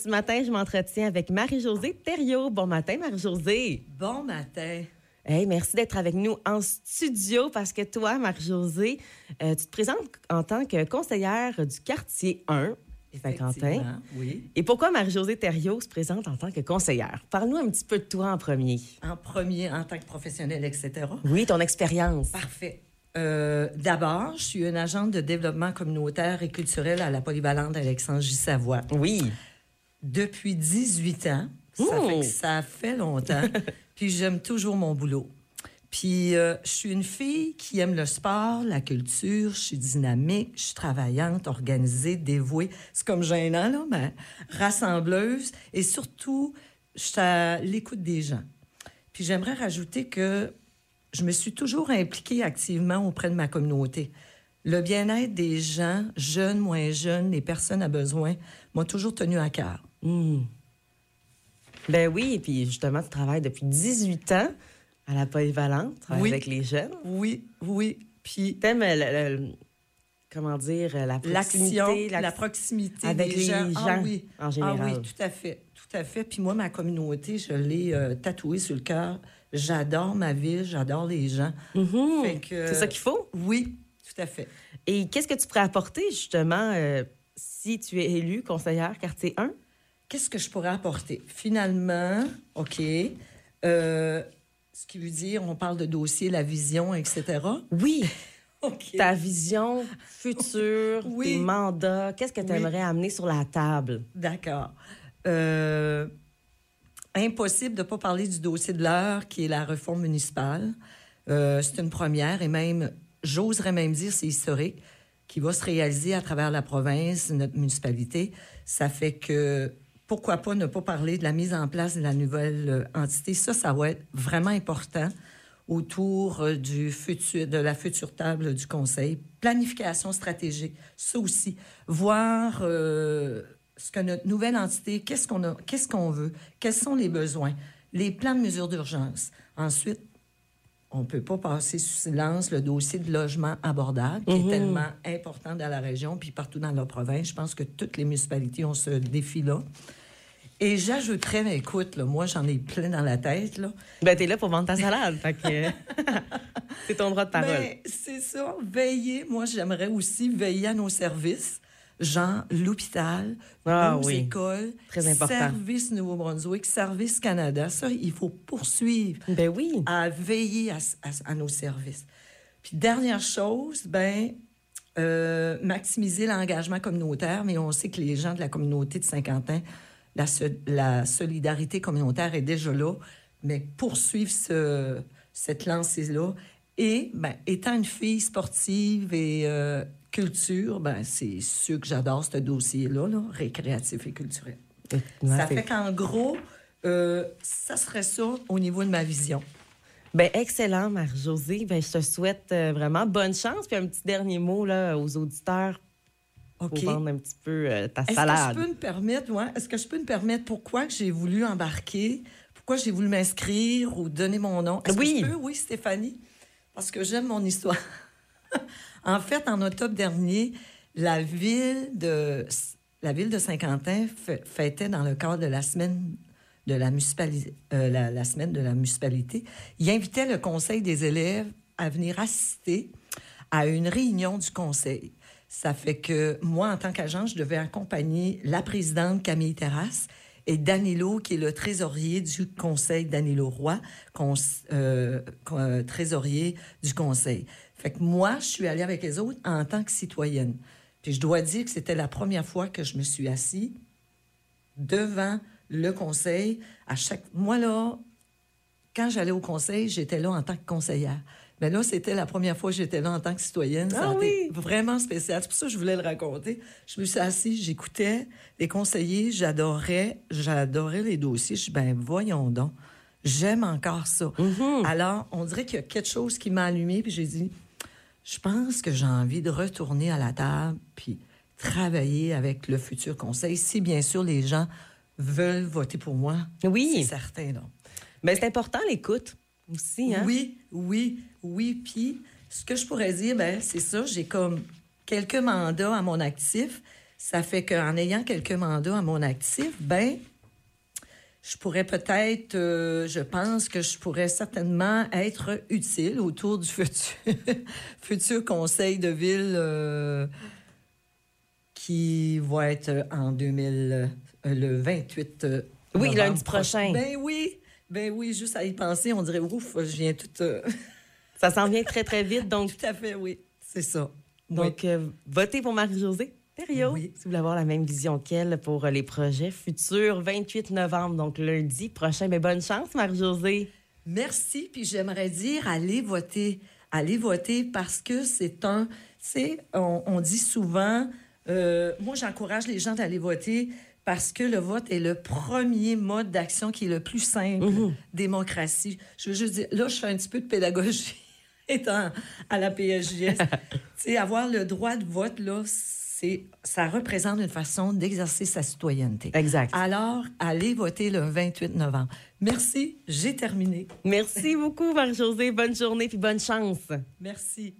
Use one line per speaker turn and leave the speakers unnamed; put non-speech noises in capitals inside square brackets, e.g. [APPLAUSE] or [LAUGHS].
Ce matin, je m'entretiens avec Marie-Josée Thériault. Bon matin, Marie-Josée.
Bon matin.
Hey, merci d'être avec nous en studio parce que toi, Marie-Josée, euh, tu te présentes en tant que conseillère du quartier 1 Saint-Quentin.
Effectivement, Oui.
Et pourquoi Marie-Josée Thériault se présente en tant que conseillère? Parle-nous un petit peu de toi en premier.
En premier, en tant que professionnel, etc.
Oui, ton expérience.
Parfait. Euh, D'abord, je suis une agente de développement communautaire et culturel à la polyvalente Alexandre J. Savoie.
Oui.
Depuis 18 ans. Ça fait que ça fait longtemps. [LAUGHS] Puis j'aime toujours mon boulot. Puis euh, je suis une fille qui aime le sport, la culture, je suis dynamique, je suis travaillante, organisée, dévouée. C'est comme gênant, là, mais rassembleuse. Et surtout, je suis à l'écoute des gens. Puis j'aimerais rajouter que je me suis toujours impliquée activement auprès de ma communauté. Le bien-être des gens, jeunes, moins jeunes, les personnes à besoin, m'a toujours tenu à cœur.
Hmm. Ben oui, et puis justement, tu travailles depuis 18 ans à la polyvalente,
Oui.
avec les jeunes.
Oui, oui. Puis
T'aimes le, le- comment dire, la proximité,
l'action,
la-
la proximité
avec
des
les
gens.
gens,
Ah oui.
en général.
Ah oui, tout à fait, tout à fait. Puis moi, ma communauté, je l'ai euh, tatouée sur le cœur. J'adore ma ville, j'adore les gens.
Mhm.
Que-
C'est ça qu'il faut?
Oui, tout à fait.
Et qu'est-ce que tu pourrais apporter, justement, euh, si tu es élu conseillère quartier 1?
Qu'est-ce que je pourrais apporter? Finalement, OK. euh, ce qui veut dire, on parle de dossier, la vision, etc.
Oui. [LAUGHS]
OK.
Ta vision future, [LAUGHS]
Oui.
tes mandats, qu'est-ce que tu
Oui.
aimerais amener sur la table?
D'accord. Euh, impossible de ne pas parler du dossier de l'heure, qui est la réforme municipale. Euh, c'est une première et même, j'oserais même dire, c'est historique, qui va se réaliser à travers la province, notre municipalité. Ça fait que pourquoi pas ne pas parler de la mise en place de la nouvelle euh, entité? Ça, ça va être vraiment important autour euh, du futur, de la future table du conseil. Planification stratégique, ça aussi. Voir euh, ce que notre nouvelle entité, qu'est-ce qu'on a, qu'est-ce qu'on veut, quels sont les besoins, les plans de mesures d'urgence. Ensuite, on ne peut pas passer sous silence le dossier de logement abordable, qui est tellement important dans la région, puis partout dans la province. Je pense que toutes les municipalités ont ce défi-là. Et j'ajouterais, mais écoute, là, moi, j'en ai plein dans la tête. Là.
Ben, t'es là pour vendre ta salade. [LAUGHS] c'est ton droit de parole.
Ben, c'est ça. Veiller. Moi, j'aimerais aussi veiller à nos services. Genre l'hôpital,
Ah
nos
oui.
écoles,
Très important.
Service Nouveau-Brunswick, Service Canada. Ça, il faut poursuivre
Ben oui.
à veiller à, à- à nos services. Puis dernière chose, ben euh, maximiser l'engagement communautaire, mais on sait que les gens de la communauté de Saint-Quentin, la, la solidarité communautaire est déjà là, mais poursuivre ce, cette lancée-là. Et ben, étant une fille sportive et euh, culture, ben, c'est sûr que j'adore ce dossier-là, là, récréatif et culturel. Ça fait qu'en gros, euh, ça serait ça au niveau de ma vision.
Ben, excellent, Marie-Josée. Ben, je te souhaite euh, vraiment bonne chance. Puis un petit dernier mot là, aux auditeurs
OK.
pour vendre un petit peu euh, ta
Est-ce
salade.
que je peux me permettre, ouais, est-ce que je peux me permettre pourquoi j'ai voulu embarquer, pourquoi j'ai voulu m'inscrire ou donner mon nom? Est-ce
Oui.
que je peux? Oui, Stéphanie. Parce que j'aime mon histoire. [LAUGHS] en fait, en octobre dernier, la ville de, la ville de Saint-Quentin fê- fêtait dans le cadre de la semaine de la, euh, la, la semaine de la municipalité, il invitait le conseil des élèves à venir assister à une réunion du conseil. Ça fait que moi, en tant qu'agent, je devais accompagner la présidente Camille Terrasse et Danilo, qui est le trésorier du conseil, Danilo Roy, euh, euh, trésorier du conseil. Fait que moi, je suis allée avec les autres en tant que citoyenne. Puis je dois dire que c'était la première fois que je me suis assise devant le conseil. À chaque... Moi, là, quand j'allais au conseil, j'étais là en tant que conseillère. Mais là, c'était la première fois que j'étais là en tant que citoyenne. Ça
Ah
a été
oui?
vraiment spécial. C'est pour ça que je voulais le raconter. Je me suis assise, j'écoutais les conseillers, j'adorais, j'adorais les dossiers. Je dis, ben voyons donc, j'aime encore ça. Alors, on dirait qu'il y a quelque chose qui m'a allumé, puis j'ai dit, je pense que j'ai envie de retourner à la table, puis travailler avec le futur conseil, si bien sûr les gens veulent voter pour moi.
Oui.
C'est certain.
Ben, c'est important l'écoute aussi. Hein?
Oui, oui, oui. Puis, ce que je pourrais dire, ben, c'est ça, j'ai comme quelques mandats à mon actif. Ça fait qu'en ayant quelques mandats à mon actif, ben, je pourrais peut-être, euh, je pense que je pourrais certainement être utile autour du [LAUGHS] futur, futur conseil de ville euh, qui va être en 2000, euh, le 28
Oui, lundi prochain.
Ben oui, ben oui, juste à y penser, on dirait, ouf, je viens tout... euh, [LAUGHS]
Ça s'en vient très, très vite. Donc,
tout à fait, oui, c'est ça.
donc euh, votez pour Marie-Josée Thériault
Oui.
si vous voulez avoir la même vision qu'elle pour euh, les projets futurs. 28 novembre, donc lundi prochain. Mais bonne chance, Marie-Josée.
Merci, puis j'aimerais dire, allez voter. Allez voter parce que c'est un... Tu sais, on, on dit souvent... euh, moi, j'encourage les gens d'aller voter parce que le vote est le premier mode d'action qui est le plus simple. Démocratie. Je veux juste dire, là, je fais un petit peu de pédagogie [LAUGHS] étant à la PSJS. [LAUGHS] tu sais, avoir le droit de vote, là, c'est, ça représente une façon d'exercer sa citoyenneté.
Exact.
Alors, allez voter le 28 novembre. Merci, j'ai terminé.
Merci beaucoup, Marie-Josée. Bonne journée puis bonne chance.
Merci.